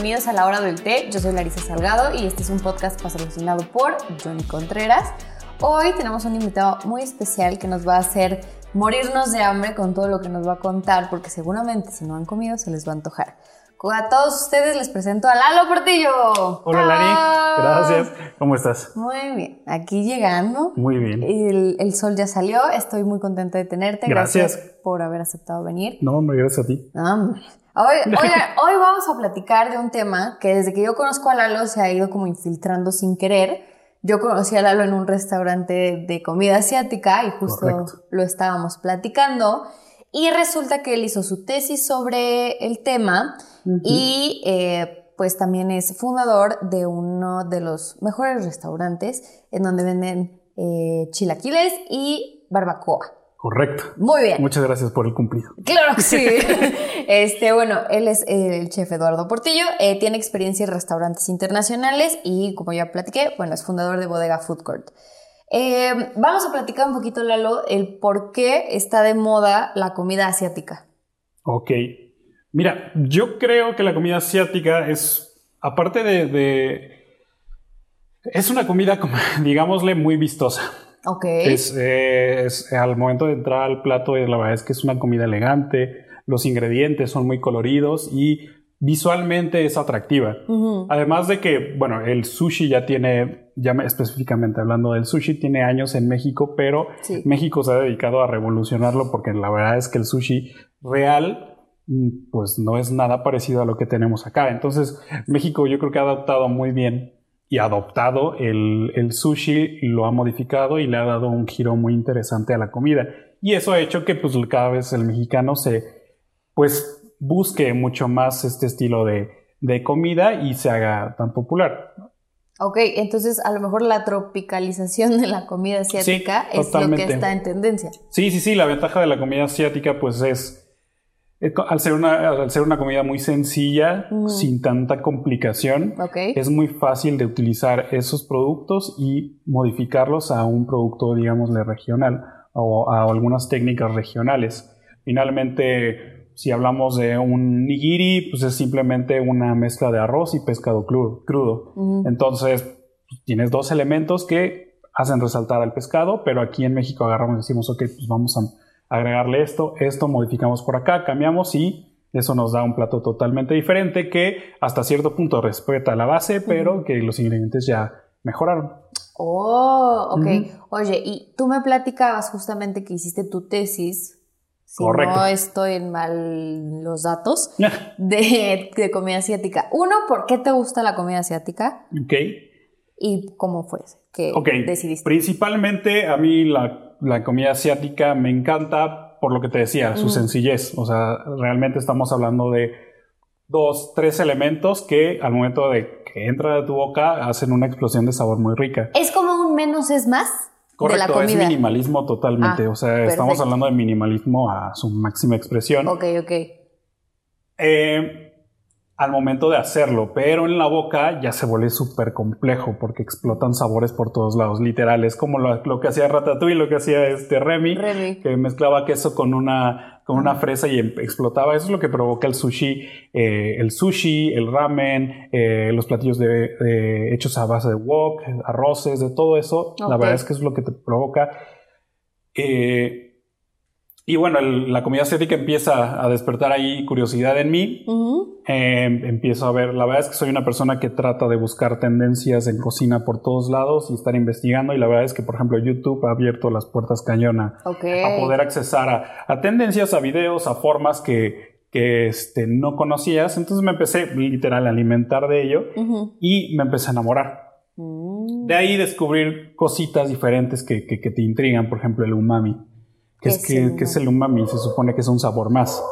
bienvenidos a La Hora del Té. Yo soy Larisa Salgado y este es un podcast patrocinado por Johnny Contreras. Hoy tenemos un invitado muy especial que nos va a hacer morirnos de hambre con todo lo que nos va a contar, porque seguramente si no han comido se les va a antojar. A todos ustedes les presento a Lalo Portillo. Hola Lari, gracias. ¿Cómo estás? Muy bien, aquí llegando. Muy bien. El, el, sol ya salió, estoy muy contenta de tenerte. Gracias. gracias por haber aceptado venir. No, hombre, gracias a ti. Hombre. Hoy, hoy vamos a platicar de un tema que desde que yo conozco a Lalo se ha ido como infiltrando sin querer. Yo conocí a Lalo en un restaurante de comida asiática y justo Correcto. lo estábamos platicando. Y resulta que él hizo su tesis sobre el tema uh -huh. y eh, pues también es fundador de uno de los mejores restaurantes en donde venden eh, chilaquiles y barbacoa. Correcto. Muy bien. Muchas gracias por el cumplido. Claro que sí. este, bueno, él es el chef Eduardo Portillo, eh, tiene experiencia en restaurantes internacionales y, como ya platiqué, bueno, es fundador de Bodega Food Court. Eh, vamos a platicar un poquito, Lalo, el por qué está de moda la comida asiática. Ok. Mira, yo creo que la comida asiática es, aparte de, de es una comida, como, digámosle, muy vistosa. Ok. Es, eh, es, al momento de entrar al plato, la verdad es que es una comida elegante, los ingredientes son muy coloridos y visualmente es atractiva. Uh -huh. Además de que, bueno, el sushi ya tiene, ya específicamente hablando del sushi, tiene años en México, pero sí. México se ha dedicado a revolucionarlo porque la verdad es que el sushi real pues no es nada parecido a lo que tenemos acá. Entonces, México yo creo que ha adoptado muy bien y adoptado el, el sushi, lo ha modificado y le ha dado un giro muy interesante a la comida. Y eso ha hecho que pues cada vez el mexicano se, pues busque mucho más este estilo de, de comida y se haga tan popular. Ok, entonces a lo mejor la tropicalización de la comida asiática sí, es lo que está en tendencia. Sí, sí, sí, la ventaja de la comida asiática pues es, al ser una, al ser una comida muy sencilla, mm. sin tanta complicación, okay. es muy fácil de utilizar esos productos y modificarlos a un producto, digámosle, regional o a algunas técnicas regionales. Finalmente, si hablamos de un nigiri, pues es simplemente una mezcla de arroz y pescado crudo. Mm. Entonces, pues, tienes dos elementos que hacen resaltar al pescado, pero aquí en México agarramos y decimos, ok, pues vamos a agregarle esto, esto, modificamos por acá, cambiamos y eso nos da un plato totalmente diferente que hasta cierto punto respeta la base, pero que los ingredientes ya mejoraron. Oh, ok. Uh -huh. Oye, y tú me platicabas justamente que hiciste tu tesis, si Correcto. no estoy en mal los datos, de, de, comida asiática. Uno, ¿por qué te gusta la comida asiática? Ok. ¿Y cómo fue que okay. decidiste? Principalmente a mí la, la, comida asiática me encanta por lo que te decía, su sencillez. O sea, realmente estamos hablando de dos, tres elementos que al momento de que entra de tu boca hacen una explosión de sabor muy rica. ¿Es como un menos es más? Correcto, de la comida. es minimalismo totalmente. Ah, o sea, perfecto. estamos hablando de minimalismo a su máxima expresión. Ok, ok. Eh, al momento de hacerlo, pero en la boca ya se vuelve súper complejo porque explotan sabores por todos lados, literal. Es como lo, lo, que hacía Ratatouille, lo que hacía este Remy, Remy. que mezclaba queso con una, con una fresa y em, explotaba. Eso es lo que provoca el sushi, eh, el sushi, el ramen, eh, los platillos de, hechos a base de wok, arroces, de todo eso. Okay. La verdad es que es lo que te provoca. Eh, y bueno, el, la comida asiática empieza a despertar ahí curiosidad en mí. Uh -huh. eh, empiezo a ver, la verdad es que soy una persona que trata de buscar tendencias en cocina por todos lados y estar investigando. Y la verdad es que, por ejemplo, YouTube ha abierto las puertas cañona okay. a poder accesar a, a, tendencias, a videos, a formas que, que este, no conocías. Entonces me empecé literal a alimentar de ello uh -huh. y me empecé a enamorar. Uh -huh. De ahí descubrir cositas diferentes que, que, que te intrigan, por ejemplo, el umami. Que es, que, que es el umami, se supone que es un sabor más.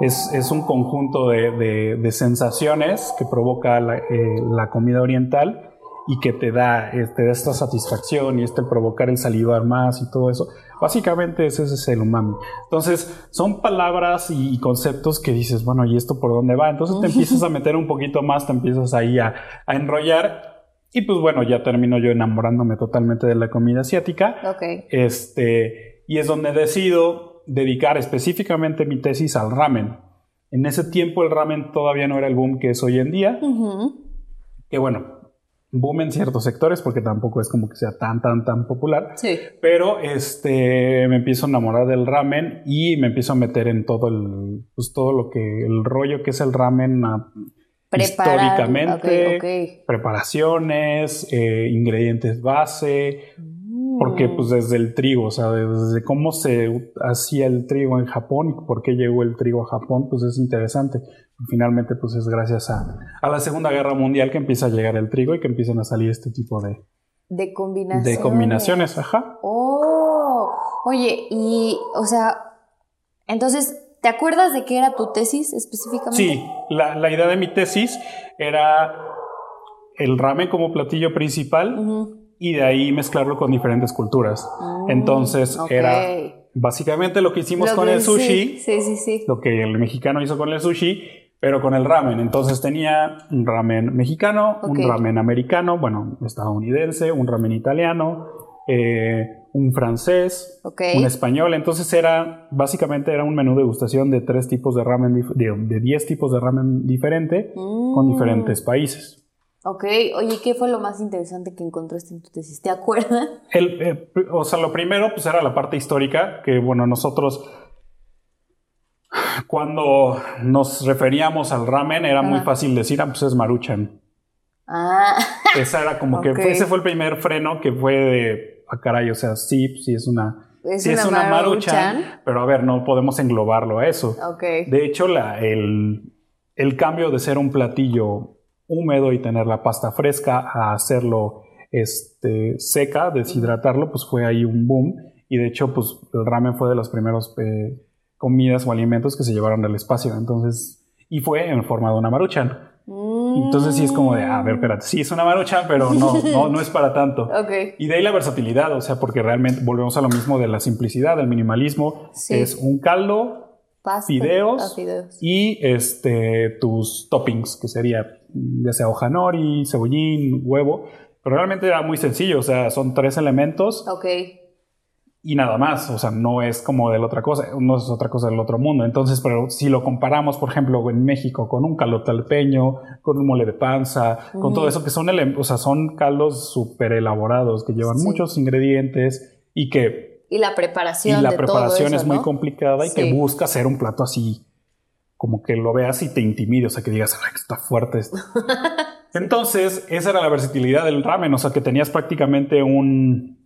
Es, es un conjunto de, de, de, sensaciones que provoca la, eh, la, comida oriental y que te da, eh, te da esta satisfacción y este provocar el salivar más y todo eso. Básicamente ese es el umami. Entonces, son palabras y conceptos que dices, bueno, ¿y esto por dónde va? Entonces te empiezas a meter un poquito más, te empiezas ahí a, a enrollar y pues bueno, ya termino yo enamorándome totalmente de la comida asiática. Ok. Este y es donde decido dedicar específicamente mi tesis al ramen. En ese tiempo el ramen todavía no era el boom que es hoy en día. Que bueno, boom en ciertos sectores porque tampoco es como que sea tan, tan, tan popular. Sí. Pero este, me empiezo a enamorar del ramen y me empiezo a meter en todo el, pues todo lo que, el rollo que es el ramen ah, históricamente, preparaciones, eh, ingredientes base. Porque pues desde el trigo, o sea, desde cómo se hacía el trigo en Japón y por qué llegó el trigo a Japón, pues es interesante. Finalmente pues es gracias a, a la Segunda Guerra Mundial que empieza a llegar el trigo y que empiezan a salir este tipo de... De combinaciones. De combinaciones, ajá. Oh, oye, y, o sea, entonces, ¿te acuerdas de qué era tu tesis específicamente? Sí, la, la idea de mi tesis era el ramen como platillo principal y de ahí mezclarlo con diferentes culturas. Mm, Entonces era básicamente lo que hicimos con el sushi, sí, sí, sí, lo que el mexicano hizo con el sushi, pero con el ramen. Entonces tenía un ramen mexicano, un ramen americano, bueno, estadounidense, un ramen italiano, eh, un francés, un español. Entonces era, básicamente era un menú de degustación de tres tipos de ramen, de, diez tipos de ramen diferente con mm. diferentes países. Ok, oye, ¿qué fue lo más interesante que encontraste en tu tesis? ¿Te acuerdas? El, eh, o sea, lo primero pues era la parte histórica, que bueno, nosotros cuando nos referíamos al ramen era muy fácil decir, ah, pues es maruchan. Ah. Esa era como que ese fue el primer freno que fue de, a ah, caray, o sea, sí, sí es una... Es sí una es una maruchan, pero a ver, no podemos englobarlo a eso. Okay. De hecho, la, el, el cambio de ser un platillo húmedo y tener la pasta fresca a hacerlo este, seca, deshidratarlo, pues fue ahí un boom. Y de hecho, pues el ramen fue de las primeras eh, comidas o alimentos que se llevaron al espacio. Entonces, y fue en forma de una maruchan. Mm. Entonces sí es como de, a ver, espérate, sí es una maruchan, pero no, no, no es para tanto. Okay. Y de ahí la versatilidad, o sea, porque realmente volvemos a lo mismo de la simplicidad, del minimalismo. Es un caldo, Pasta, fideos, y este, tus toppings, que sería ya sea hoja nori, cebollín, huevo, pero realmente era muy sencillo, o sea, son tres elementos. Ok. Y nada más, o sea, no es como de la otra cosa, no es otra cosa del otro mundo. Entonces, pero si lo comparamos, por ejemplo, en México con un caldo talpeño, con un mole de panza, con todo eso que son, o sea, son caldos súper elaborados que llevan muchos ingredientes y que... Y la preparación. Y la preparación es muy complicada y que busca hacer un plato así como que lo veas y te intimide, o sea, que digas, ay, está fuerte esto. Entonces, esa era la versatilidad del ramen, o sea, que tenías prácticamente un,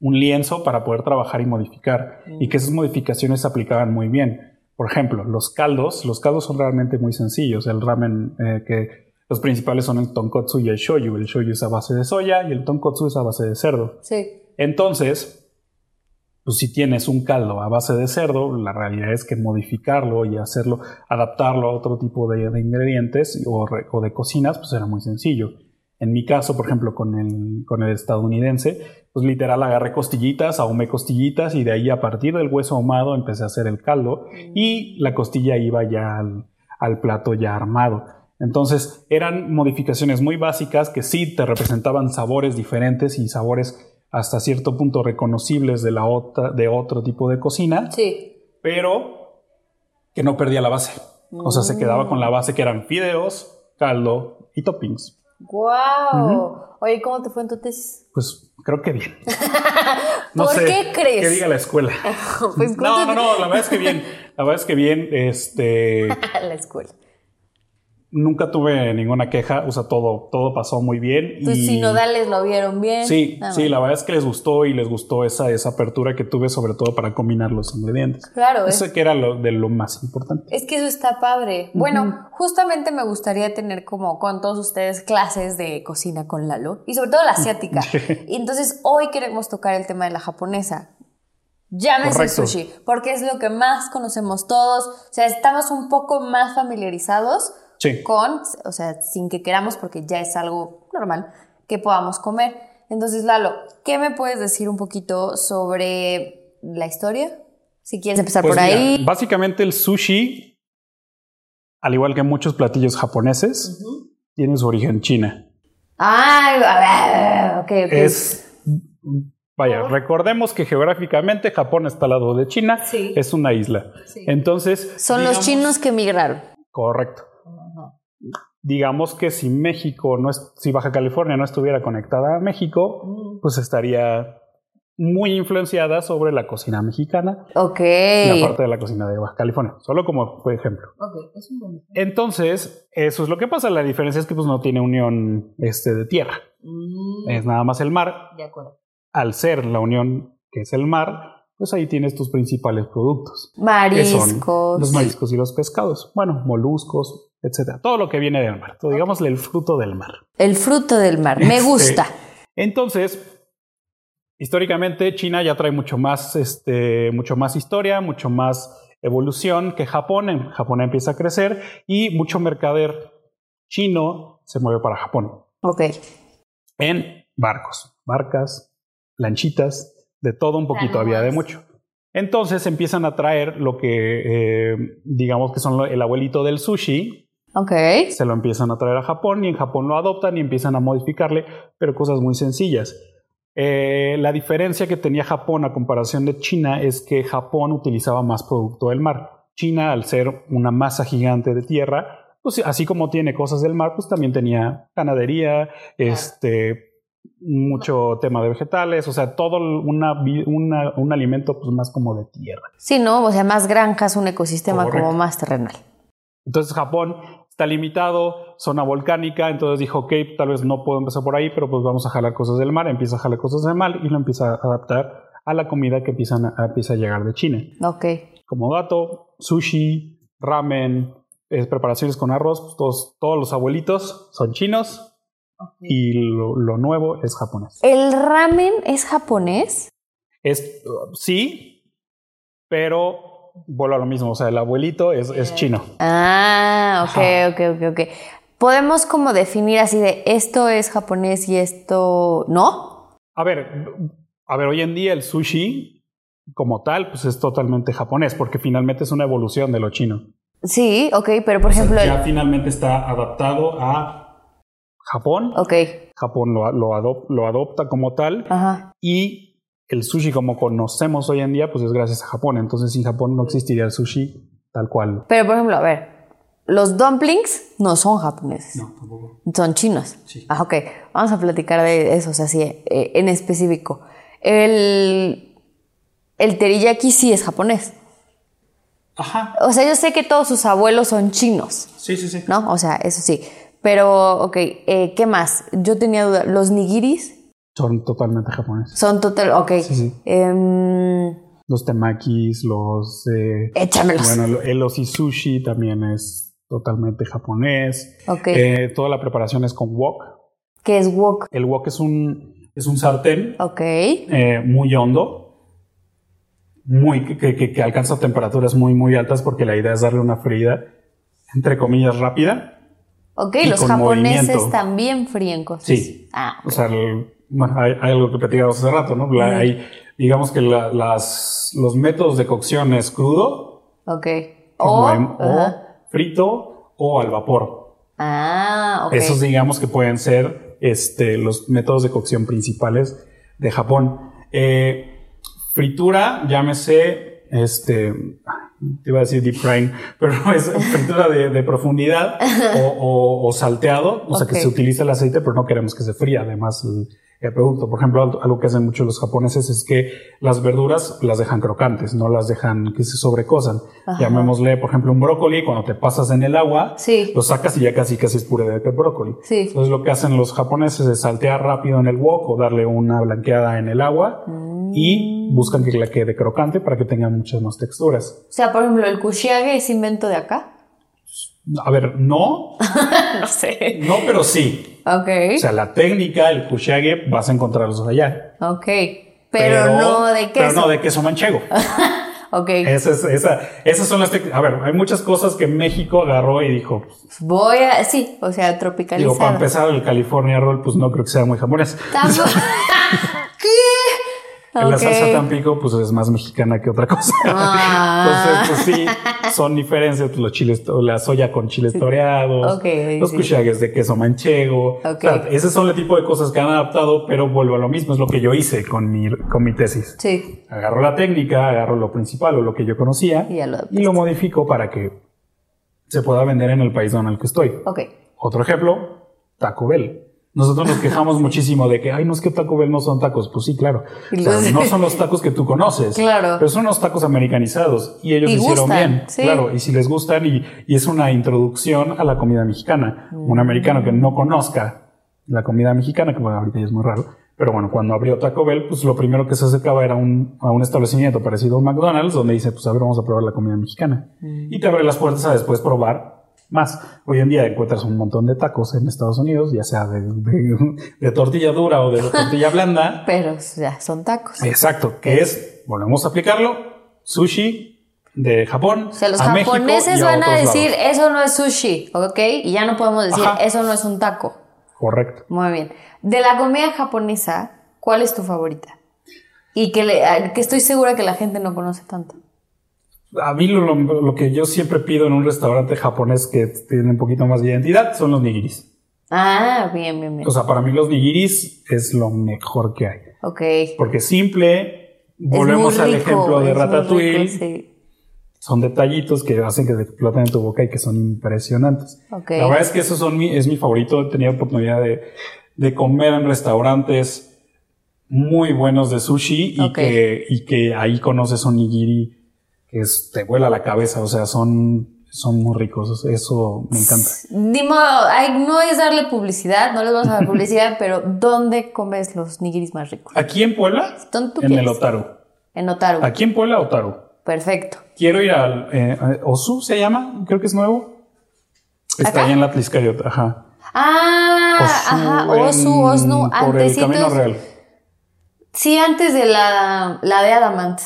un lienzo para poder trabajar y modificar, y que esas modificaciones se aplicaban muy bien. Por ejemplo, los caldos, los caldos son realmente muy sencillos. El ramen, eh, que los principales son el tonkotsu y el shoyu. El shoyu es a base de soya y el tonkotsu es a base de cerdo. Sí. Entonces, pues si tienes un caldo a base de cerdo, la realidad es que modificarlo y hacerlo, adaptarlo a otro tipo de, ingredientes o, de cocinas, pues era muy sencillo. En mi caso, por ejemplo, con el, estadounidense, pues literal agarré costillitas, ahumé costillitas y de ahí a partir del hueso ahumado empecé a hacer el caldo y la costilla iba ya al, al plato ya armado. Entonces eran modificaciones muy básicas que sí te representaban sabores diferentes y sabores hasta cierto punto reconocibles de, la otra, de otro tipo de cocina, sí. pero que no perdía la base. O sea, se quedaba con la base que eran fideos, caldo y toppings. ¡Wow! Oye, ¿cómo te fue en tu tesis? Pues creo que bien. No ¿Por qué crees? Que diga la escuela. pues, no, no, no, la verdad es que bien. La verdad es que bien, este... la escuela nunca tuve ninguna queja, o sea, todo, todo pasó muy bien. Tus y... sinodales lo vieron bien. Sí, ah, sí, la verdad es que les gustó y les gustó esa, esa apertura que tuve, sobre todo para combinar los ingredientes. Claro. Eso que era lo de lo más importante. Es que eso está padre. Bueno, justamente me gustaría tener como con todos ustedes clases de cocina con Lalo y sobre todo la asiática. y entonces hoy queremos tocar el tema de la japonesa. Llámese sushi, porque es lo que más conocemos todos. O sea, estamos un poco más familiarizados con, o sea, sin que queramos, porque ya es algo normal que podamos comer. Entonces, Lalo, ¿qué me puedes decir un poquito sobre la historia? Si quieres empezar pues por ahí. Básicamente el sushi, al igual que muchos platillos japoneses, tiene su origen en China. Ah, a ver, ok, ok. Es Vaya, recordemos que geográficamente Japón está al lado de China, Sí. es una isla. Sí. Entonces... Son los chinos que migraron. Correcto. Digamos que si México, no es, si Baja California no estuviera conectada a México, pues estaría muy influenciada sobre la cocina mexicana, Ok. la parte de la cocina de Baja California, solo como por ejemplo. Ok, es un buen Entonces, eso es lo que pasa. La diferencia es que pues, no tiene unión este, de tierra. Es nada más el mar. De acuerdo. Al ser la unión que es el mar, pues ahí tienes tus principales productos. Mariscos. los mariscos y los pescados. Bueno, moluscos, etcétera. Todo lo que viene del mar. Todo, digámosle el fruto del mar. El fruto del mar. Me Este, gusta. Entonces, históricamente China ya trae mucho más, este, mucho más historia, mucho más evolución que Japón. En Japón empieza a crecer y mucho mercader chino se mueve para Japón Ok. en barcos, barcas, lanchitas, de todo un poquito, había de mucho. Entonces empiezan a traer lo que eh, digamos que son el abuelito del sushi, Ok. se lo empiezan a traer a Japón y en Japón lo adoptan y empiezan a modificarle, pero cosas muy sencillas. Eh, la diferencia que tenía Japón a comparación de China es que Japón utilizaba más producto del mar. China, al ser una masa gigante de tierra, pues así como tiene cosas del mar, pues también tenía ganadería, este, mucho tema de vegetales, o sea, todo una, una- un alimento pues más como de tierra. Sí, ¿no? O sea, más granjas, un ecosistema Correcto. como más terrenal. Entonces Japón está limitado, zona volcánica, entonces dijo, ok, tal vez no puedo empezar por ahí, pero pues vamos a jalar cosas del mar, empieza a jalar cosas del mar y lo empieza a adaptar a la comida que empiezan a, empieza a llegar de China. Ok. Como dato, sushi, ramen, eh, preparaciones con arroz, pues, todos, todos los abuelitos son chinos y lo, lo nuevo es japonés. ¿El ramen es japonés? Es, sí, pero vuelvo a lo mismo, o sea, el abuelito es, es chino. Ah, ok, Ajá. ok, ok, ok. Podemos como definir así de esto es japonés y esto no. A ver, a ver, hoy en día el sushi como tal, pues es totalmente japonés, porque finalmente es una evolución de lo chino. Sí, ok, pero por O sea, ejemplo, el- ya finalmente está adaptado a Japón. ok, Japón lo, lo, adop- lo adopta como tal ajá, y el sushi como conocemos hoy en día, pues es gracias a Japón. Entonces sin Japón no existiría el sushi tal cual. pero por ejemplo, a ver, los dumplings no son japoneses, No, tampoco. son chinos. Sí. Ah, ok, vamos a platicar de eso, o sea, sí, eh, en específico. El, el teriyaki sí es japonés. Ajá. O sea, yo sé que todos sus abuelos son chinos. Sí, sí, sí. ¿no? O sea, eso sí. Pero, ok, eh, ¿qué más? Yo tenía duda. ¿Los nigiris? Son totalmente japoneses. Son total, ok. Sí, sí. Em, Los temakis, los... eh, échamelos. Bueno, el sushi también es totalmente japonés. ok. Eh, toda la preparación es con wok. ¿Qué es wok? El wok es un, es un sartén Ok. eh, muy hondo, muy, que, que- que alcanza temperaturas muy, muy altas porque la idea es darle una freída, entre comillas, rápida. Ok, los japoneses movimiento. también fríen cosas. Sí. Ah, O sea, el- bueno, hay, hay algo que platicamos hace rato, ¿no? La- hay- digamos que la- las, los métodos de cocción es crudo, ok. o, en- frito, o al vapor. Ah, ok. Esos digamos que pueden ser este, los métodos de cocción principales de Japón. Eh, fritura, llámese, este, te iba a decir deep frying, pero es fritura de, de profundidad o, o- o salteado, o sea que se utiliza el aceite, pero no queremos que se fría además el, el producto. Por ejemplo, algo- que hacen mucho los japoneses es que las verduras las dejan crocantes, no las dejan que se sobrecosan. Ajá. Llamémosle, por ejemplo, un brócoli, cuando te pasas en el agua, Sí. lo sacas y ya casi casi es puré de brócoli. Sí. Entonces lo que hacen los japoneses es saltear rápido en el wok o darle una blanqueada en el agua Mm. y buscan que la quede crocante para que tenga muchas más texturas. O sea, por ejemplo, el kushiage es invento de acá. A ver, no, no sé. no, pero sí. Ok. O sea, la técnica, el kushage, vas a encontrarlos allá. ok. Pero, no de queso. Pero no de queso manchego. Ok. Esa es- esa- esas son las técnicas. A ver, hay muchas cosas que México agarró y dijo, Voy a. Sí, o sea, digo, para empezar el California Roll, pues no creo que sea muy japonés. ¿Qué? La salsa Tampico, pues es más mexicana que otra cosa. Ah. Entonces, pues sí. son diferentes los chiles, la soya con chiles toreados, los sí. de queso manchego. ese son el tipo de cosas que han adaptado, pero vuelvo a lo mismo, es lo que yo hice con mi, con mi tesis. Sí. Agarro la técnica, agarro lo principal o lo que yo conocía y, lo, modifico para que se pueda vender en el país donde el que estoy. Otro ejemplo, Taco Bell. Nosotros nos quejamos muchísimo de que, ay, no es que Taco Bell no son tacos. Pues sí, claro. no son los tacos que tú conoces. Claro. Pero son los tacos americanizados y ellos hicieron bien. Claro. Y si les gustan y, es una introducción a la comida mexicana. Un mm. americano que no conozca la comida mexicana, que bueno, ahorita ya es muy raro. Pero bueno, cuando abrió Taco Bell, pues lo primero que se acercaba era un, a un establecimiento parecido a un McDonald's, donde dice, pues a ver, vamos a probar la comida mexicana. Mm. Y te abre las puertas a después probar más. Hoy en día encuentras un montón de tacos en Estados Unidos, ya sea de, tortilla dura o de tortilla blanda. Pero ya son tacos. Exacto, que es, volvemos a aplicarlo, sushi de Japón. O sea, los japoneses van a, decir, eso no es sushi, ¿ok? Y ya no podemos decir, eso no es un taco. Correcto. Muy bien. De la comida japonesa, ¿cuál es tu favorita? Y que, que estoy segura que la gente no conoce tanto. A mí lo, que yo siempre pido en un restaurante japonés que tiene un poquito más de identidad son los nigiris. Ah, bien, bien, bien. O sea, para mí los nigiris es lo mejor que hay. Ok. Porque simple, volvemos al ejemplo de Ratatouille. Son detallitos que hacen que te exploten en tu boca y que son impresionantes. Okay. La verdad es que eso son mi, es mi favorito. He tenido oportunidad de, de comer en restaurantes muy buenos de sushi y, que, y que ahí conoces un nigiri que te vuela la cabeza, o sea, son, son muy ricos, eso me encanta. Dimo, no es darle publicidad, no les vamos a dar publicidad, pero ¿dónde comes los nigiris más ricos? ¿Aquí en Puebla? en el Otaru. En Otaru. Aquí en Puebla, Otaru. Perfecto. Quiero ir al eh, Osu, se llama, creo que es nuevo. Está ahí en la Tliscayot, ajá. Ah, ajá, Osu, Osnu, por el Camino Real. Sí, antes de la, la de Adamant.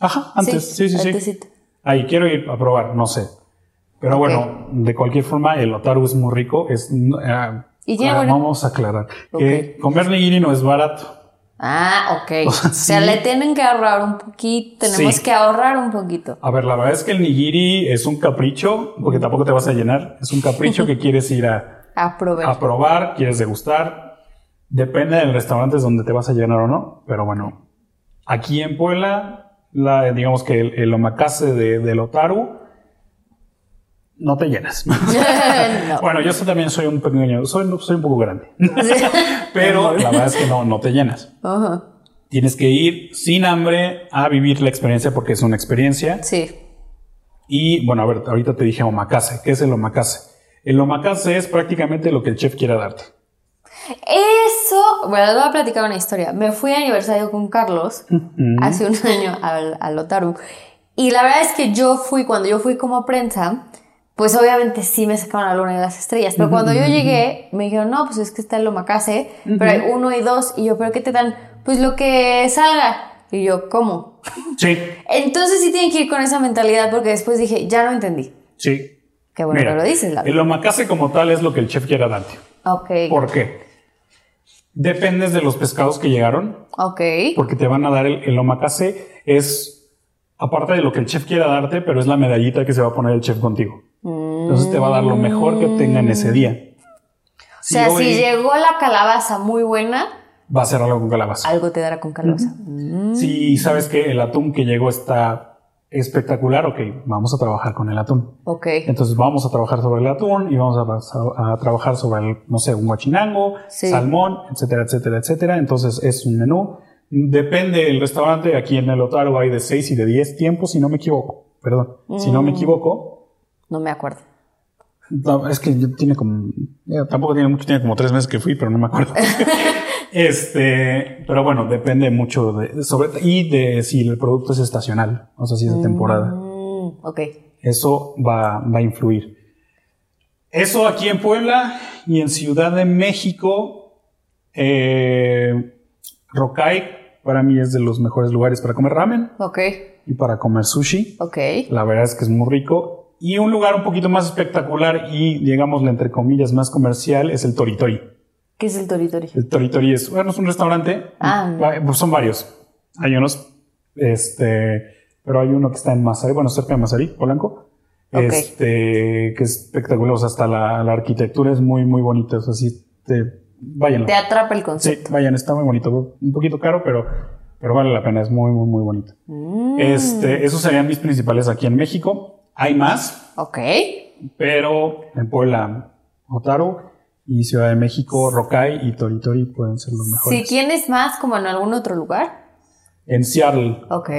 Ajá, antes, sí, sí, sí. Ahí quiero ir a probar, no sé. Pero bueno, de cualquier forma, el otaru es muy rico. Es, eh, ¿Y ah, Vamos a aclarar que comer nigiri no es barato. Ah, ok. O sea, le tienen que ahorrar un poquito, tenemos que ahorrar un poquito. A ver, la verdad es que el nigiri es un capricho, porque tampoco te vas a llenar. Es un capricho que quieres ir a, a probar. A probar, quieres degustar. Depende del restaurante donde te vas a llenar o no. Pero bueno, aquí en Puebla la, digamos que el, omakase de, del otaru, no te llenas. Bueno, yo también soy un pequeño, soy, soy un poco grande. Pero la verdad es que no, no te llenas. Tienes que ir sin hambre a vivir la experiencia porque es una experiencia. Sí. Y bueno, a ver, ahorita te dije omakase. ¿Qué es el omakase? El omakase es prácticamente lo que el chef quiera darte. Eso, bueno, les voy a platicar una historia. Me fui a aniversario con Carlos hace un año al, al Otaru. Y la verdad es que yo fui, cuando yo fui como prensa, pues obviamente sí me sacaron la luna y las estrellas. Pero cuando yo llegué, me dijeron, no, pues es que está el omakase, pero hay uno y dos. Y yo, ¿pero qué te dan? Pues lo que salga. Y yo, ¿cómo? Sí. Entonces sí tienen que ir con esa mentalidad porque después dije, ya no entendí. Sí. Qué bueno que lo dices, la El omakase como tal es lo que el chef quiera darte. Ok. ¿Por qué? Dependes de los pescados que llegaron. Ok. Porque te van a dar el, el omakase. Es aparte de lo que el chef quiera darte, pero es la medallita que se va a poner el chef contigo. Entonces te va a dar lo mejor que tenga en ese día. o sea, si llegó la calabaza muy buena. Va a ser algo con calabaza. Algo te dará con calabaza. Si sabes que el atún que llegó está espectacular, ok, vamos a trabajar con el atún. Ok. Entonces vamos a trabajar sobre el atún y vamos a, trabajar sobre el, no sé, un guachinango, salmón, etcétera, etcétera, etcétera. Entonces es un menú. Depende del restaurante. Aquí en el Otaro hay de 6 y de 10 tiempos, si no me equivoco. Perdón, si no me mm. equivoco. No me acuerdo. es que tiene como, tampoco tiene mucho, tiene como tres meses que fui, pero no me acuerdo. Este, pero bueno, depende mucho de, sobre, y de si el producto es estacional, o sea, si es de temporada. Mm, ok. Eso va, va a influir. Eso aquí en Puebla y en Ciudad de México, eh, Rokai para mí es de los mejores lugares para comer ramen. Ok. Y para comer sushi. Ok. La verdad es que es muy rico. Y un lugar un poquito más espectacular y, digámosle, entre comillas, más comercial es el Toritori. ¿Qué es el Toritori? El Toritori es, bueno, es un restaurante. Ah. Pues son varios. Hay unos, este, pero hay uno que está en Mazarí, bueno, cerca de Mazarí, Polanco. Este, que es espectacular. O sea, hasta la, arquitectura es muy, muy bonita. O sea, sí, te, vayan. Te atrapa el concepto. Sí, vayan, está muy bonito. Un poquito caro, pero, pero vale la pena. Es muy, muy, muy bonito. Mm. Este, esos serían mis principales aquí en México. Hay más. Ok. Pero en Puebla, Otaru y Ciudad de México, Rokai y Toritori pueden ser los mejores. Si tienes más como en algún otro lugar. En Seattle. Ok.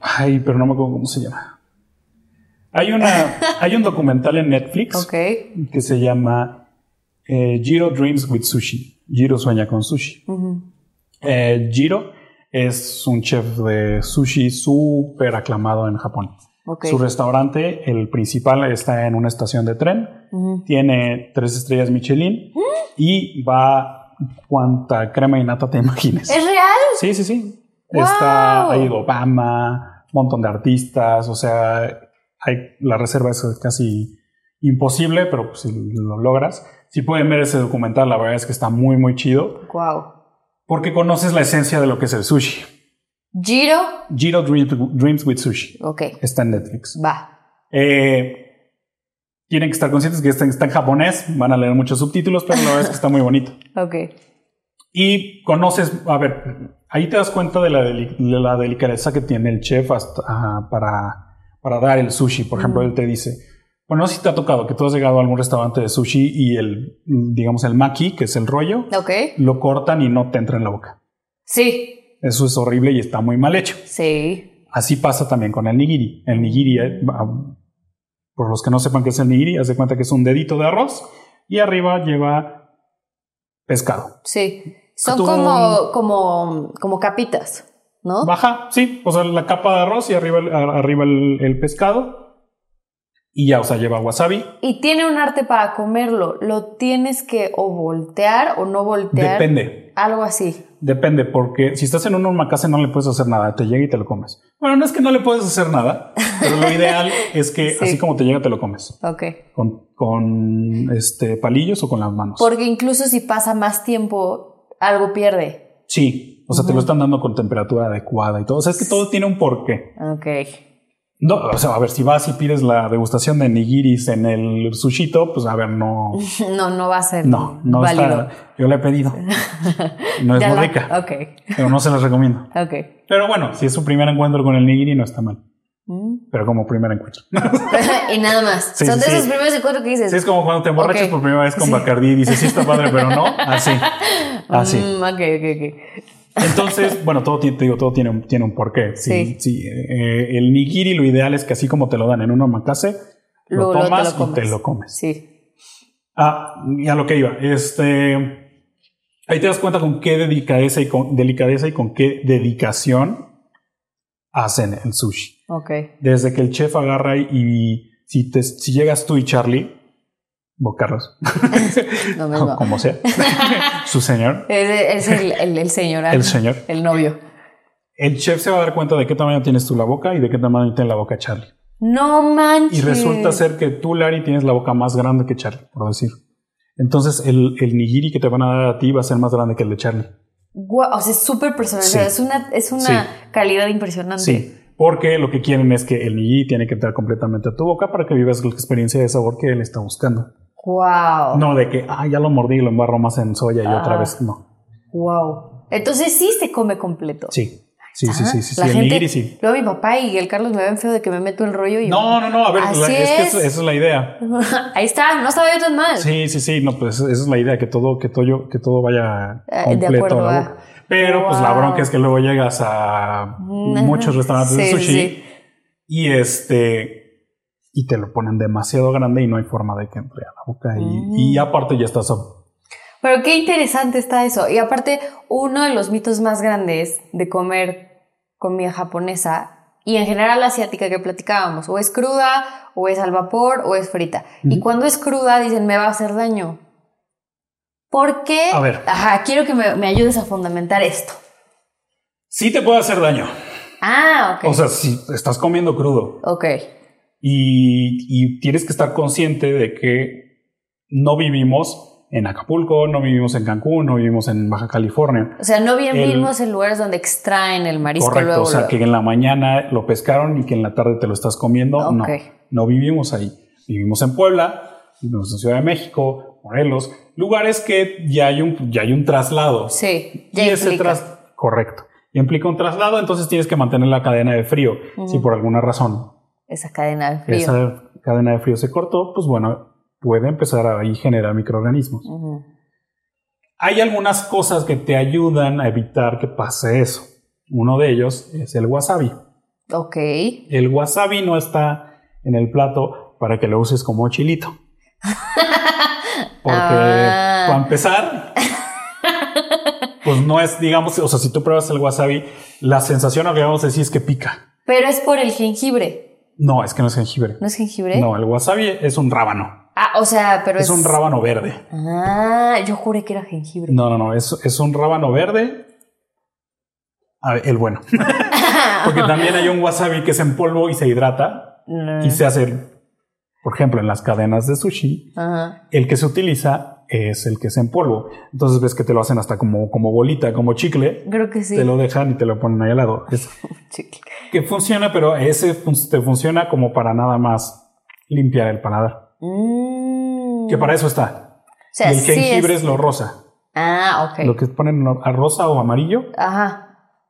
Ay, pero no me acuerdo cómo se llama. Hay, una, hay un documental en Netflix que se llama eh, Jiro Dreams with Sushi. Jiro sueña con sushi. Eh, Jiro es un chef de sushi súper aclamado en Japón. Su restaurante, el principal, está en una estación de tren. Tiene tres estrellas Michelin y va cuanta crema y nata te imagines. ¿Es real? Sí, sí, sí. Está ahí Obama, un montón de artistas, o sea, la reserva es casi imposible, pero pues, si lo logras. Si pueden ver ese documental, la verdad es que está muy, muy chido. Wow. Porque conoces la esencia de lo que es el sushi. Giro. Giro Dreams, with Sushi. Ok. Está en Netflix. Va. Eh, tienen que estar conscientes que está, en japonés, van a leer muchos subtítulos, pero la verdad es que está muy bonito. ok. Y conoces, a ver, ahí te das cuenta de la, la delicadeza que tiene el chef hasta, ah, para, para dar el sushi. Por ejemplo, él te dice, bueno, no sé si te ha tocado que tú has llegado a algún restaurante de sushi y el, digamos, el maki, que es el rollo, lo cortan y no te entra en la boca. Sí. Eso es horrible y está muy mal hecho. Sí. Así pasa también con el nigiri. El nigiri, eh, por los que no sepan qué es el nigiri, haz de cuenta que es un dedito de arroz y arriba lleva pescado. Sí. Son como, como, como capitas, ¿no? Baja, sí. O sea, la capa de arroz y arriba, arriba el pescado y ya, o sea, lleva wasabi. Y tiene un arte para comerlo. Lo tienes que o voltear o no voltear. Depende. Algo así. Depende, porque si estás en un omakase no le puedes hacer nada, te llega y te lo comes. Bueno, no es que no le puedes hacer nada, pero lo ideal es que así como te llega te lo comes. Ok. Con, con este palillos o con las manos. Porque incluso si pasa más tiempo, algo pierde. Sí, o sea, te lo están dando con temperatura adecuada y todo. O sea, es que todo tiene un porqué. Ok. No, o sea, a ver, si vas y pides la degustación de nigiris en el sushito, pues a ver, no. No, no va a ser. No, no válido. Yo le he pedido. No es muy rica. Ok. Pero no se las recomiendo. Ok. Pero bueno, si es su primer encuentro con el nigiri, no está mal. Mm. Pero como primer encuentro. y nada más. Son de esos primeros encuentros que dices. Sí, es como cuando te emborrachas por primera vez con Bacardi y dices, sí está padre, pero no. Así. Así. Mm, ok, ok, ok. Entonces, bueno, todo, te digo, todo tiene, tiene un porqué. Sí. sí. Eh, el nigiri lo ideal es que así como te lo dan en un omakase, lo, tomas y te lo comes. Sí. Ah, y a lo que iba. Este... Ahí te das cuenta con qué delicadeza y con, delicadeza y con qué dedicación hacen el sushi. Ok. Desde que el chef agarra y, si, te, si llegas tú y Charlie, o Carlos, como sea, su señor. Es, el, señor. el señor. El novio. El chef se va a dar cuenta de qué tamaño tienes tú la boca y de qué tamaño tiene la boca Charlie. No manches. Y resulta ser que tú, Larry, tienes la boca más grande que Charlie, por decir. Entonces, el, el nigiri que te van a dar a ti va a ser más grande que el de Charlie. o sea, es súper personalizado. Es una, es una calidad impresionante. Sí. Porque lo que quieren es que el nigiri tiene que entrar completamente a tu boca para que vivas la experiencia de sabor que él está buscando. Wow. No de que, ah, ya lo mordí y lo embarro más en soya y otra ah. vez, no. Wow. Entonces sí se come completo. Sí. Sí, sí, sí, sí, la gente, sí. Luego mi papá y el Carlos me ven feo de que me meto el rollo y... No, no, no, a ver, es, que esa, es la idea. Ahí está, no estaba yo tan mal. Sí, sí, sí, no, pues esa es la idea, que todo, que todo, que todo vaya eh, completo de acuerdo, la. Pero pues la bronca es que luego llegas a muchos restaurantes de sushi y este y te lo ponen demasiado grande y no hay forma de que entre a la boca y, mm. aparte ya estás... Pero qué interesante está eso. Y aparte, uno de los mitos más grandes de comer comida japonesa y en general asiática que platicábamos, o es cruda, o es al vapor, o es frita. Y cuando es cruda dicen, me va a hacer daño. ¿Por qué? A ver. Ajá, quiero que me, me ayudes a fundamentar esto. Sí te puede hacer daño. Ah, ok. O sea, si estás comiendo crudo. Ok. Y, tienes que estar consciente de que no vivimos en Acapulco, no vivimos en Cancún, no vivimos en Baja California. O sea, no vivimos en lugares donde extraen el marisco correcto, O sea, que en la mañana lo pescaron y que en la tarde te lo estás comiendo. No. no vivimos ahí. Vivimos en Puebla, vivimos en Ciudad de México, Morelos, lugares que ya hay un, ya hay un traslado. Sí, y ese tras correcto. Y implica un traslado, entonces tienes que mantener la cadena de frío, si por alguna razón. Esa cadena de frío. Esa cadena de frío se cortó, pues bueno, puede empezar a ahí generar microorganismos. Hay algunas cosas que te ayudan a evitar que pase eso. Uno de ellos es el wasabi. Ok. El wasabi no está en el plato para que lo uses como chilito. Porque, ah. para empezar, pues no es, digamos, o sea, si tú pruebas el wasabi, la sensación, que vamos a decir, es que pica. Pero es por el jengibre. No, es que no es jengibre. ¿No es jengibre? No, el wasabi es un rábano. Ah, o sea, pero es... Es un rábano verde. Ah, yo juré que era jengibre. No, no, no, es, es un rábano verde. A ver, el bueno. Porque también hay un wasabi que es en polvo y se hidrata y se hace por ejemplo, en las cadenas de sushi, el que se utiliza es el que es en polvo. Entonces ves que te lo hacen hasta como, como bolita, como chicle. Creo que sí. Te lo dejan y te lo ponen ahí al lado. Es chicle. Que funciona, pero ese te funciona como para nada más limpiar el paladar. Mm. Que para eso está. y el jengibre es... lo rosa. Ah, ok. Lo que ponen a rosa o amarillo. Ajá.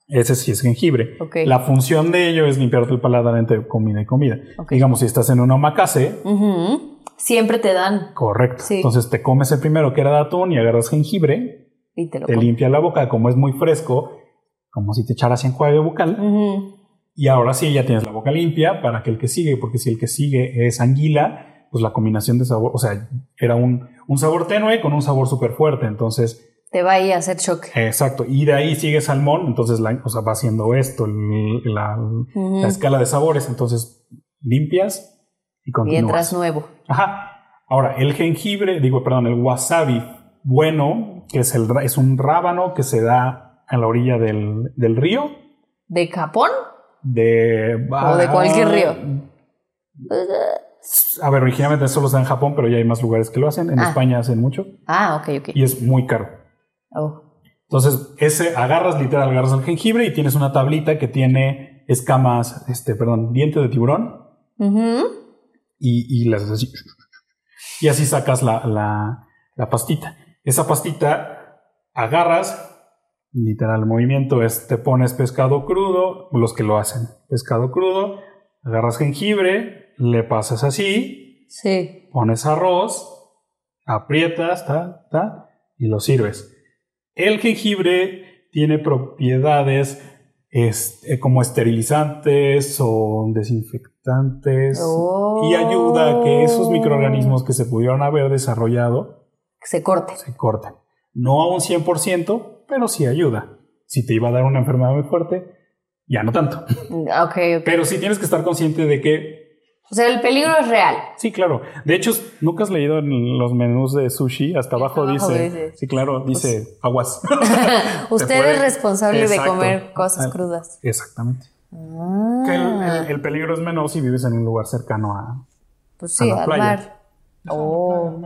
Ese sí es jengibre. La función de ello es limpiarte el paladar entre comida y comida. Digamos, si estás en una omakase. Siempre te dan. Correcto. Entonces te comes el primero que era de atún y agarras jengibre. Y te, lo te limpia la boca, como es muy fresco, como si te echaras enjuague bucal. Y ahora sí ya tienes la boca limpia para que el que sigue, porque si el que sigue es anguila, pues la combinación de sabor, o sea, era un, un sabor tenue con un sabor súper fuerte. Entonces te va a ir a hacer shock. Exacto. Y de ahí sigue salmón, entonces la, o sea, va haciendo esto, la, escala de sabores. Entonces limpias y continúas. Y entras nuevo. Ajá. Ahora, el jengibre, digo, perdón, el wasabi bueno, que es, el, es un rábano que se da a la orilla del, río. ¿De Japón? De... o de cualquier río. A ver, originalmente solo está en Japón, pero ya hay más lugares que lo hacen. En ah. España hacen mucho. Ah, ok, ok. Y es muy caro. Oh. Entonces, ese agarras literal, agarras el jengibre y tienes una tablita que tiene escamas, este, perdón, diente de tiburón. Y, y, las así. Y así sacas la, la, la, pastita. Esa pastita agarras, literal, el movimiento es te pones pescado crudo, los que lo hacen, pescado crudo, agarras jengibre, le pasas así, sí. pones arroz, aprietas, ta, ta, y lo sirves. El jengibre tiene propiedades este, como esterilizantes o desinfectantes y ayuda a que esos microorganismos que se pudieron haber desarrollado se corten. Se corten. No a un 100%, pero sí ayuda. Si te iba a dar una enfermedad muy fuerte, ya no tanto. Okay, Pero sí tienes que estar consciente de que o sea, el peligro es real. Sí, claro. De hecho, nunca has leído en los menús de sushi, hasta abajo, dice, Sí, claro, dice pues aguas. Usted es responsable de comer cosas ah, crudas. Exactamente. Ah. el, peligro es menor si vives en un lugar cercano a, pues sí, al mar. Oh.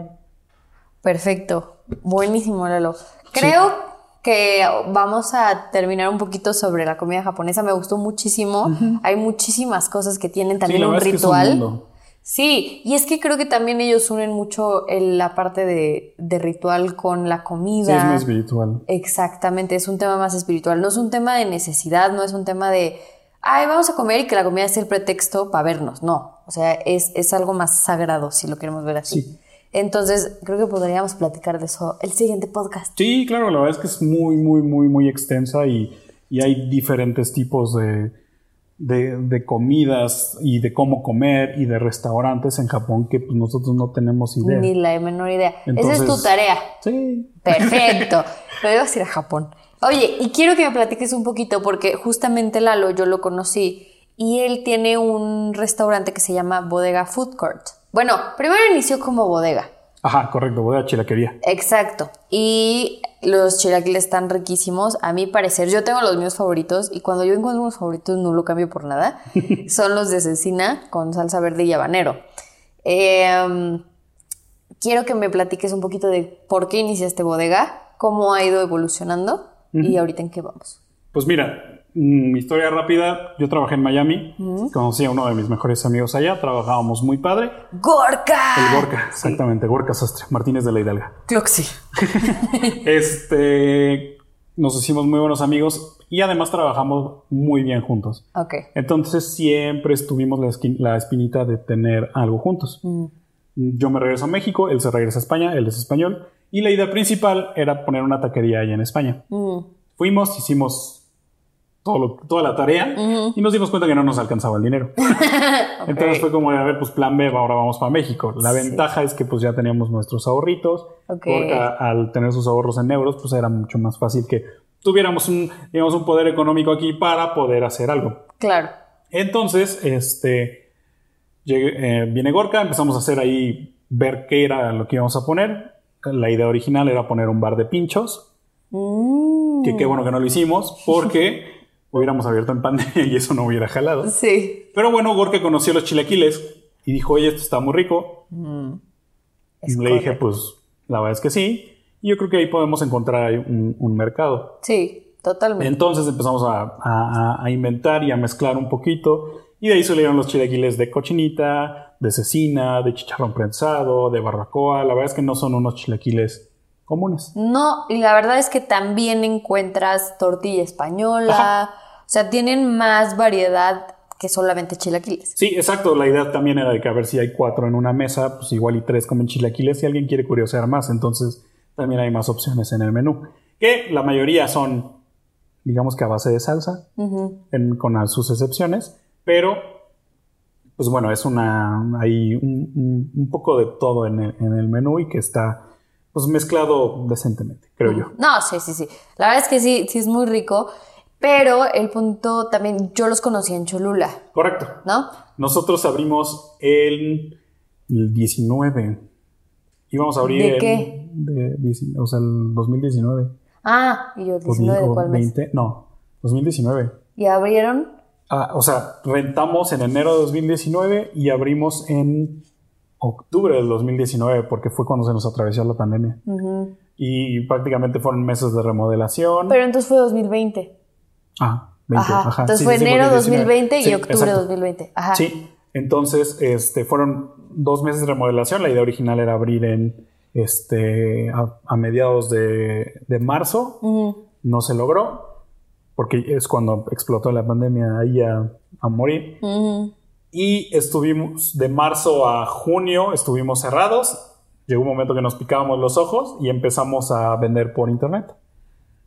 Perfecto. Buenísimo, Lalo. Creo que vamos a terminar un poquito sobre la comida japonesa. Me gustó muchísimo. Hay muchísimas cosas que tienen también un ritual. sí, y es que creo que también ellos unen mucho la parte de, ritual con la comida. Sí, es más espiritual. Exactamente, es un tema más espiritual. No es un tema de necesidad, no es un tema de, ay, vamos a comer y que la comida sea el pretexto para vernos. No, o sea, es, es algo más sagrado, si lo queremos ver así. Sí. Entonces, creo que podríamos platicar de eso el siguiente podcast. Sí, claro, la verdad es que es muy, muy, muy, muy extensa y, hay diferentes tipos de, de, comidas y de cómo comer y de restaurantes en Japón que pues, nosotros no tenemos idea. Ni la menor idea. Esa es tu tarea. Sí. Perfecto. Lo debes ir a Japón. Oye, y quiero que me platiques un poquito porque justamente Lalo yo lo conocí y él tiene un restaurante que se llama Bodega Food Court. Bueno, primero inició como bodega. Ajá, correcto, bodega chilaquería. Exacto. Y los chilaquiles están riquísimos. A mi parecer, yo tengo los míos favoritos y cuando yo encuentro unos favoritos no lo cambio por nada. Son los de cecina con salsa verde y habanero. Em, quiero que me platiques un poquito de por qué iniciaste bodega, cómo ha ido evolucionando y ahorita en qué vamos. Pues mira, mi historia rápida, yo trabajé en Miami, conocí a uno de mis mejores amigos allá, trabajábamos muy padre. ¡Gorka! El Gorka, exactamente, Gorka Sastre, Martínez de la Hidalga. Creo que sí. este, nos hicimos muy buenos amigos y además trabajamos muy bien juntos. Ok. Entonces siempre estuvimos la, la espinita de tener algo juntos. Yo me regreso a México, él se regresa a España, él es español, y la idea principal era poner una taquería allá en España. Fuimos, hicimos toda la tarea y nos dimos cuenta que no nos alcanzaba el dinero. Entonces fue como, a ver, pues plan B, ahora vamos para México. La ventaja es que pues ya teníamos nuestros ahorritos, porque al tener sus ahorros en euros, pues era mucho más fácil que tuviéramos un, digamos, un poder económico aquí para poder hacer algo. Claro. Entonces, este, eh, viene Gorka, empezamos a hacer ahí, ver qué era lo que íbamos a poner. La idea original era poner un bar de pinchos. Mm. Que qué bueno que no lo hicimos, porque hubiéramos abierto en pandemia y eso no hubiera jalado. Sí. Pero bueno, Gorka conoció los chilaquiles y dijo, oye, esto está muy rico. Mm. y le dije, pues la verdad es que sí. Y yo creo que ahí podemos encontrar un, mercado. Sí, totalmente. Entonces empezamos a, inventar y a mezclar un poquito. Y de ahí salieron los chilaquiles de cochinita, de cecina, de chicharrón prensado, de barbacoa. La verdad es que no son unos chilaquiles comunes. No, y la verdad es que también encuentras tortilla española, o sea, tienen más variedad que solamente chilaquiles. Sí, exacto. La idea también era de que a ver si hay cuatro en una mesa, pues igual y tres comen chilaquiles si alguien quiere curiosear más. Entonces también hay más opciones en el menú. Que la mayoría son, digamos que a base de salsa, con sus excepciones, pero pues bueno, es una, hay un, poco de todo en el menú y que está pues mezclado decentemente, creo yo. No, sí, sí, sí. La verdad es que sí, sí es muy rico. Pero el punto también, yo los conocí en Cholula. Correcto. ¿No? Nosotros abrimos el, 19. Íbamos a abrir. ¿De qué? o sea, el 2019. Ah, y yo, ¿19 de cuál 20, mes? No, 2019. ¿Y abrieron? Ah, o sea, rentamos en enero de 2019 y abrimos en octubre del 2019, porque fue cuando se nos atravesó la pandemia. Y prácticamente fueron meses de remodelación. Pero entonces fue 2020. Ah, 20, ajá. Entonces fue enero 2020 y octubre 2020. Ajá. Sí, entonces este, fueron dos meses de remodelación. La idea original era abrir en este, a, mediados de, marzo. No se logró, porque es cuando explotó la pandemia ahí a, a morir. Y estuvimos de marzo a junio, estuvimos cerrados. Llegó un momento que nos picábamos los ojos y empezamos a vender por internet.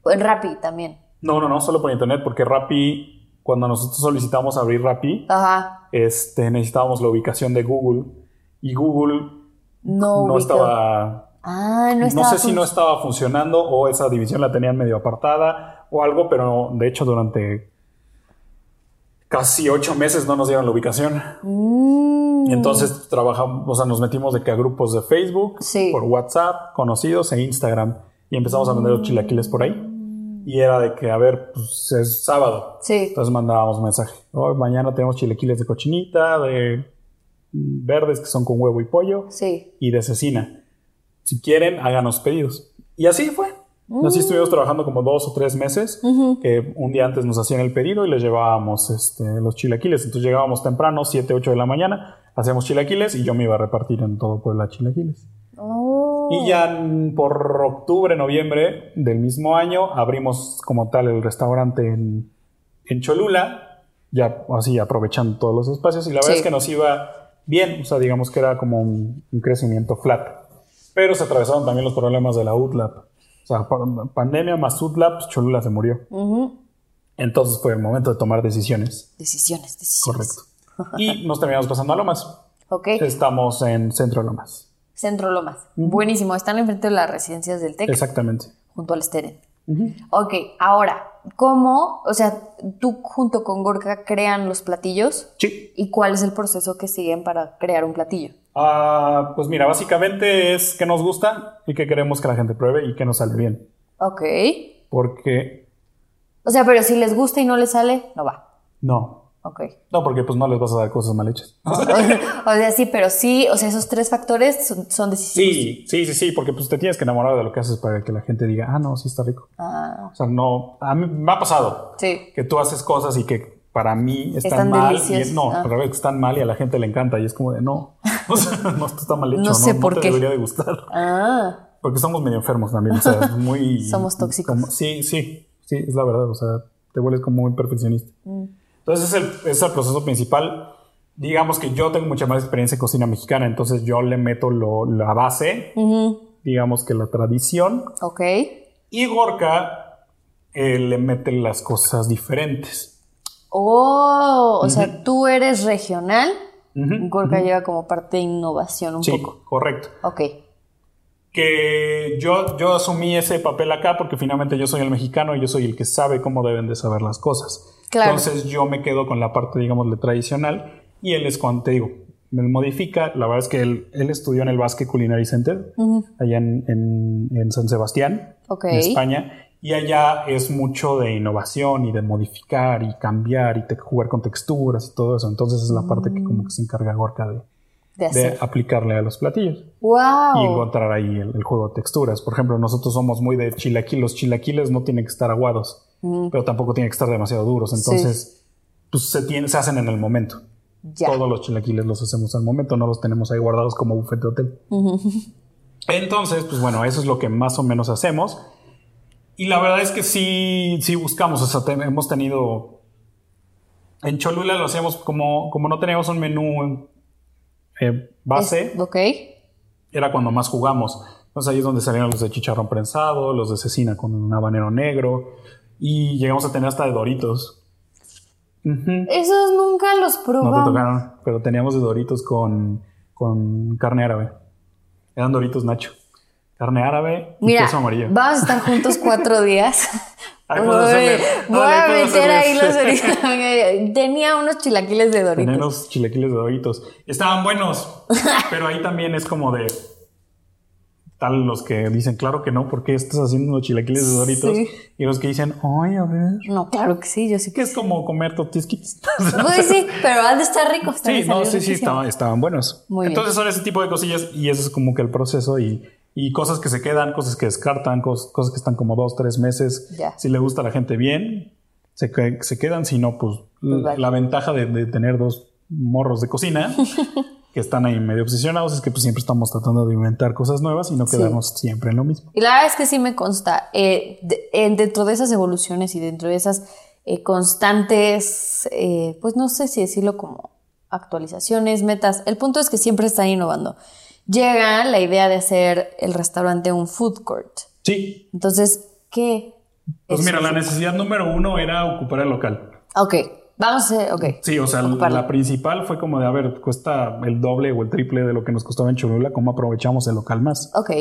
En Rappi también. No, no, no, solo por internet, porque Rappi, cuando nosotros solicitamos abrir Rappi, Este, necesitábamos la ubicación de Google y Google no, estaba... Ah, no, estaba no sé si no estaba funcionando o esa división la tenían medio apartada o algo, pero de hecho durante casi ocho meses no nos dieron la ubicación. Mm. Y entonces trabajamos, o sea, nos metimos de que a grupos de Facebook, por WhatsApp, conocidos e Instagram. Y empezamos a vender los chilaquiles por ahí. Y era de que, a ver, pues es sábado. Sí. Entonces mandábamos mensaje. Hoy mañana tenemos chilaquiles de cochinita, de verdes que son con huevo y pollo. Sí. Y de cecina. Si quieren, háganos pedidos. Y así fue. Así estuvimos trabajando como dos o tres meses, que un día antes nos hacían el pedido y les llevábamos este, los chilaquiles. Entonces llegábamos temprano, 7, 8 de la mañana, hacíamos chilaquiles y yo me iba a repartir en todo Puebla chilaquiles. Oh. Y ya por octubre, noviembre del mismo año abrimos como tal el restaurante en, Cholula, ya así aprovechando todos los espacios y la verdad es que nos iba bien, o sea, digamos que era como un, un crecimiento flat. Pero se atravesaron también los problemas de la UTLAP o sea, pandemia más pues, Cholula se murió. Entonces fue el momento de tomar decisiones. Decisiones, decisiones. Correcto. Y nos terminamos pasando a Lomas. Ok. Estamos en Centro Lomas. Centro Lomas. Buenísimo. Están enfrente de las residencias del TEC. Exactamente. Junto al Steren. Ok, ahora, ¿cómo, o sea, tú junto con Gorka crean los platillos? Sí. ¿Y cuál es el proceso que siguen para crear un platillo? Ah, pues mira, básicamente es que nos gusta y que queremos que la gente pruebe y que nos sale bien. Ok. Porque... O sea, pero si les gusta y no les sale, no va. No. Ok. No, porque pues no les vas a dar cosas mal hechas. o sea, sí, pero sí, o sea, esos tres factores son, son decisivos. Sí, sí, sí, sí, porque pues te tienes que enamorar de lo que haces para que la gente diga, ah, no, sí está rico. Ah, O sea, no, a mí me ha pasado sí. que tú haces cosas y que para mí están, Están mal y no, Ah. al revés, que están mal y a la gente le encanta y es como de no, o sea, no, esto está mal hecho, No no, sé no por te qué. debería de gustar. Ah, Porque somos medio enfermos también, o sea, es muy... Somos tóxicos. como- sí, sí, sí, es la verdad, o sea, te vuelves como muy perfeccionista. Mm. Entonces es el, es el proceso principal. Digamos que yo tengo mucha más experiencia en cocina mexicana, entonces yo le meto lo- la base, ujú, digamos que la tradición, ok. y Gorka eh, le mete las cosas diferentes. Oh, o sea, tú eres regional. Ujú, Gorka llega como parte de innovación un Sí, poco. correcto. Ok. Que yo, yo asumí ese papel acá porque finalmente yo soy el mexicano y yo soy el que sabe cómo deben de saber las cosas. Claro. Entonces yo me quedo con la parte, digamos, de tradicional y él es cuando te digo, me modifica. La verdad es que él, él estudió en el Basque Culinary Center, allá en, en- en San Sebastián, en España. Y allá es mucho de innovación y de modificar y cambiar y te- jugar con texturas y todo eso. Entonces es la parte que como que se encarga Gorka de, De aplicarle a los platillos Wow. y encontrar ahí el, el juego de texturas. Por ejemplo, nosotros somos muy de chilaquiles. Los chilaquiles no tienen que estar aguados, pero tampoco tienen que estar demasiado duros. Entonces, pues se, tiene- se hacen en el momento. Ya. Todos los chilaquiles los hacemos al momento, no los tenemos ahí guardados como buffet de hotel. Entonces, pues bueno, eso es lo que más o menos hacemos. Y la verdad es que sí, sí buscamos, o sea, te- hemos tenido... En Cholula lo hacíamos como, como no teníamos un menú eh, base Es- ok. era cuando más jugamos. Entonces ahí es donde salieron los de chicharrón prensado, los de cecina con un habanero negro y llegamos a tener hasta de Doritos. Esos nunca los No te probamos. tocaron, pero teníamos de Doritos con, con carne árabe. Eran Doritos Nacho. Carne árabe y Mira, queso amarillo. vamos a estar juntos cuatro días. Ahí puedo hacerle- Voy a meter ahí los. Doritos. Tenía unos chilaquiles de Doritos. Tenían los chilaquiles de Doritos. Estaban buenos, pero ahí también es como de tal los que dicen, claro que no, ¿por qué estás haciendo los chilaquiles de Doritos? Sí. Y los que dicen, ay, a ver. No, claro que sí, yo sí Que es como comer tortisquitos. Pues sí, pero han de estar ricos. sí, no, sí, sí, estaban, estaban buenos. Muy bien. Entonces son ese tipo de cosillas y ese es como que el proceso y, y cosas que se quedan, cosas que descartan, cos- cosas, que están como dos, tres meses. Si le gusta a la gente bien, se, se quedan, si no, pues, vale. la ventaja de, de tener dos morros de cocina que están ahí medio obsesionados es que pues siempre estamos tratando de inventar cosas nuevas y no Sí. quedarnos siempre en lo mismo. Y la verdad es que sí me consta, eh, de- en- dentro de esas evoluciones y dentro de esas eh, constantes, eh, pues no sé si decirlo como actualizaciones, metas, el punto es que siempre están innovando. Llega la idea de hacer el restaurante un food court. Sí, Entonces, ¿qué? pues es mira, la necesidad número uno era ocupar el local. Ok, vamos a hacer, ok. Sí, o sea, Ocuparlo. la principal fue como de, a ver, cuesta el doble o el triple de lo que nos costaba en Cholula, ¿cómo aprovechamos el local más? Ok,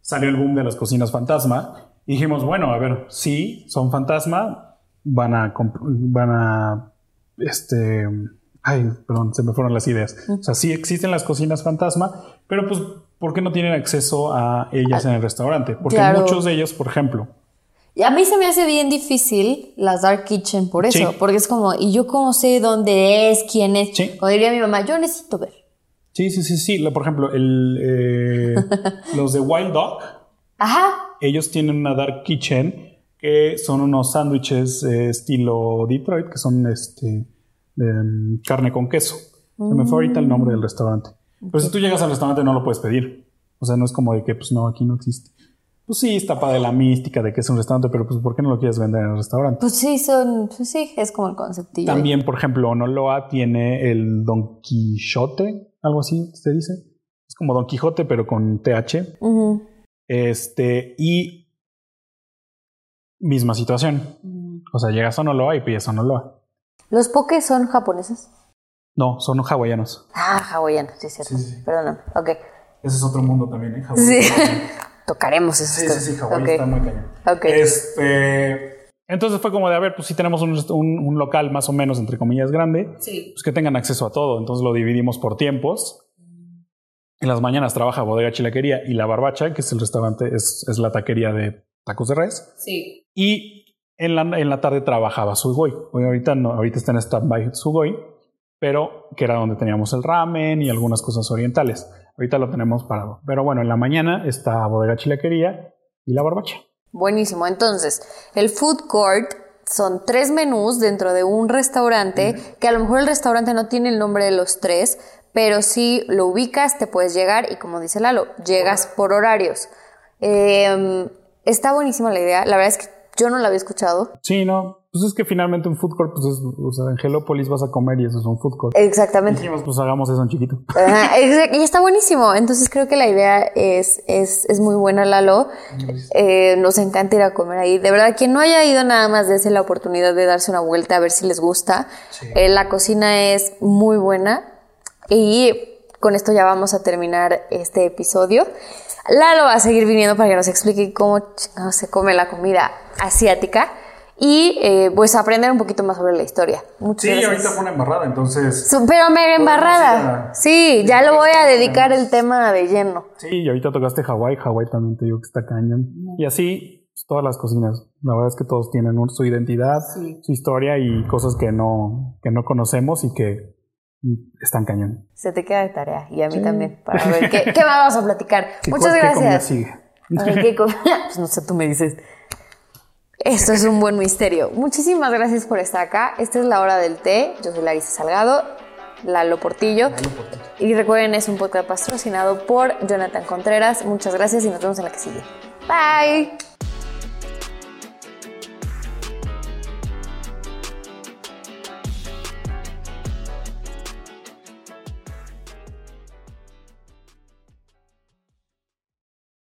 Salió el boom de las cocinas fantasma y dijimos, bueno, a ver, sí, son fantasma, van a, van a, este, ay, perdón, se me fueron las ideas. O sea, sí existen las cocinas fantasma, pero pues, ¿por qué no tienen acceso a ellas en el restaurante? Porque Claro. muchos de ellos, por ejemplo, Y a mí se me hace bien difícil las Dark Kitchen por eso, Sí. porque es como, ¿y yo cómo sé dónde es, quién es? Sí. Como diría mi mamá, yo necesito ver. sí, sí, sí, sí, por ejemplo, el, eh, los de Wild Dog, Ajá, ellos tienen una dark kitchen que son unos sándwiches eh, estilo Detroit, que son este de, mm, carne con queso. Se me fue ahorita el nombre del restaurante. Pero si tú llegas al restaurante no lo puedes pedir. O sea, no es como de que, pues no, aquí no existe. Pues sí, está padre la mística de que es un restaurante, pero pues ¿por qué no lo quieres vender en el restaurante? pues sí, son, pues sí, es como el conceptillo. También, por ejemplo, Onoloa tiene el Don Quijote, algo así se dice. Es como Don Quijote, pero con TH. Este, y misma situación. O sea, llegas a Onoloa y pides Onoloa. ¿Los pokés son japoneses? No, son hawaianos. Ah, hawaianos, sí, es cierto. Sí, sí. Perdóname, ok. Ese es otro mundo también, ¿eh? Hawái. Sí. Tocaremos esos Sí, sí, sí. Hawái está muy cañón. Ok. Este. Entonces fue como de, a ver, pues si tenemos un, un- un local más o menos, entre comillas, grande, Sí. pues que tengan acceso a todo. Entonces lo dividimos por tiempos. En las mañanas trabaja Bodega Chilaquería y La Barbacha, que es el restaurante, es, es la taquería de tacos de res. Sí. Y En la, en la tarde trabajaba Sugoi. ahorita no, ahorita está en stand-by Sugoi, pero que era donde teníamos el ramen y algunas cosas orientales. Ahorita lo tenemos parado. Pero bueno, en la mañana está Bodega Chilequería y la barbacha. Buenísimo. Entonces, el food court son tres menús dentro de un restaurante, que a lo mejor el restaurante no tiene el nombre de los tres, pero si lo ubicas, te puedes llegar y como dice Lalo, llegas por horarios. Em, está buenísima la idea. La verdad es que yo no la había escuchado. Sí, no. Pues es que finalmente un food court, pues es, o sea, en Helópolis vas a comer y eso es un food court. Exactamente. Dijimos, pues hagamos eso en chiquito. y está buenísimo. Entonces creo que la idea es, es, es muy buena, Lalo. Eh, nos encanta ir a comer ahí. De verdad, quien no haya ido nada más, dése la oportunidad de darse una vuelta a ver si les gusta. Eh, la cocina es muy buena. Y con esto ya vamos a terminar este episodio. Lalo va a seguir viniendo para que nos explique cómo se come la comida asiática y eh, pues aprender un poquito más sobre la historia. Muchas sí, ahorita fue una embarrada, entonces. pero mega embarrada. Sí, ya lo voy a dedicar el tema de lleno. Sí, y ahorita tocaste Hawái, Hawái también te digo que está cañón. Y así pues, todas las cocinas. La verdad es que todos tienen su identidad, su historia y cosas que no, que no conocemos y que están cañón. Se te queda de tarea y a mí también para ver qué, qué vamos a platicar. Muchas gracias. ¿Qué pues no sé, tú me dices. Esto es un buen misterio. Muchísimas gracias por estar acá. Esta es la hora del té. Yo soy Larisa Salgado, Lalo Portillo. Lalo Portillo. Y recuerden, es un podcast patrocinado por Jonathan Contreras. Muchas gracias y nos vemos en la que sigue. Bye.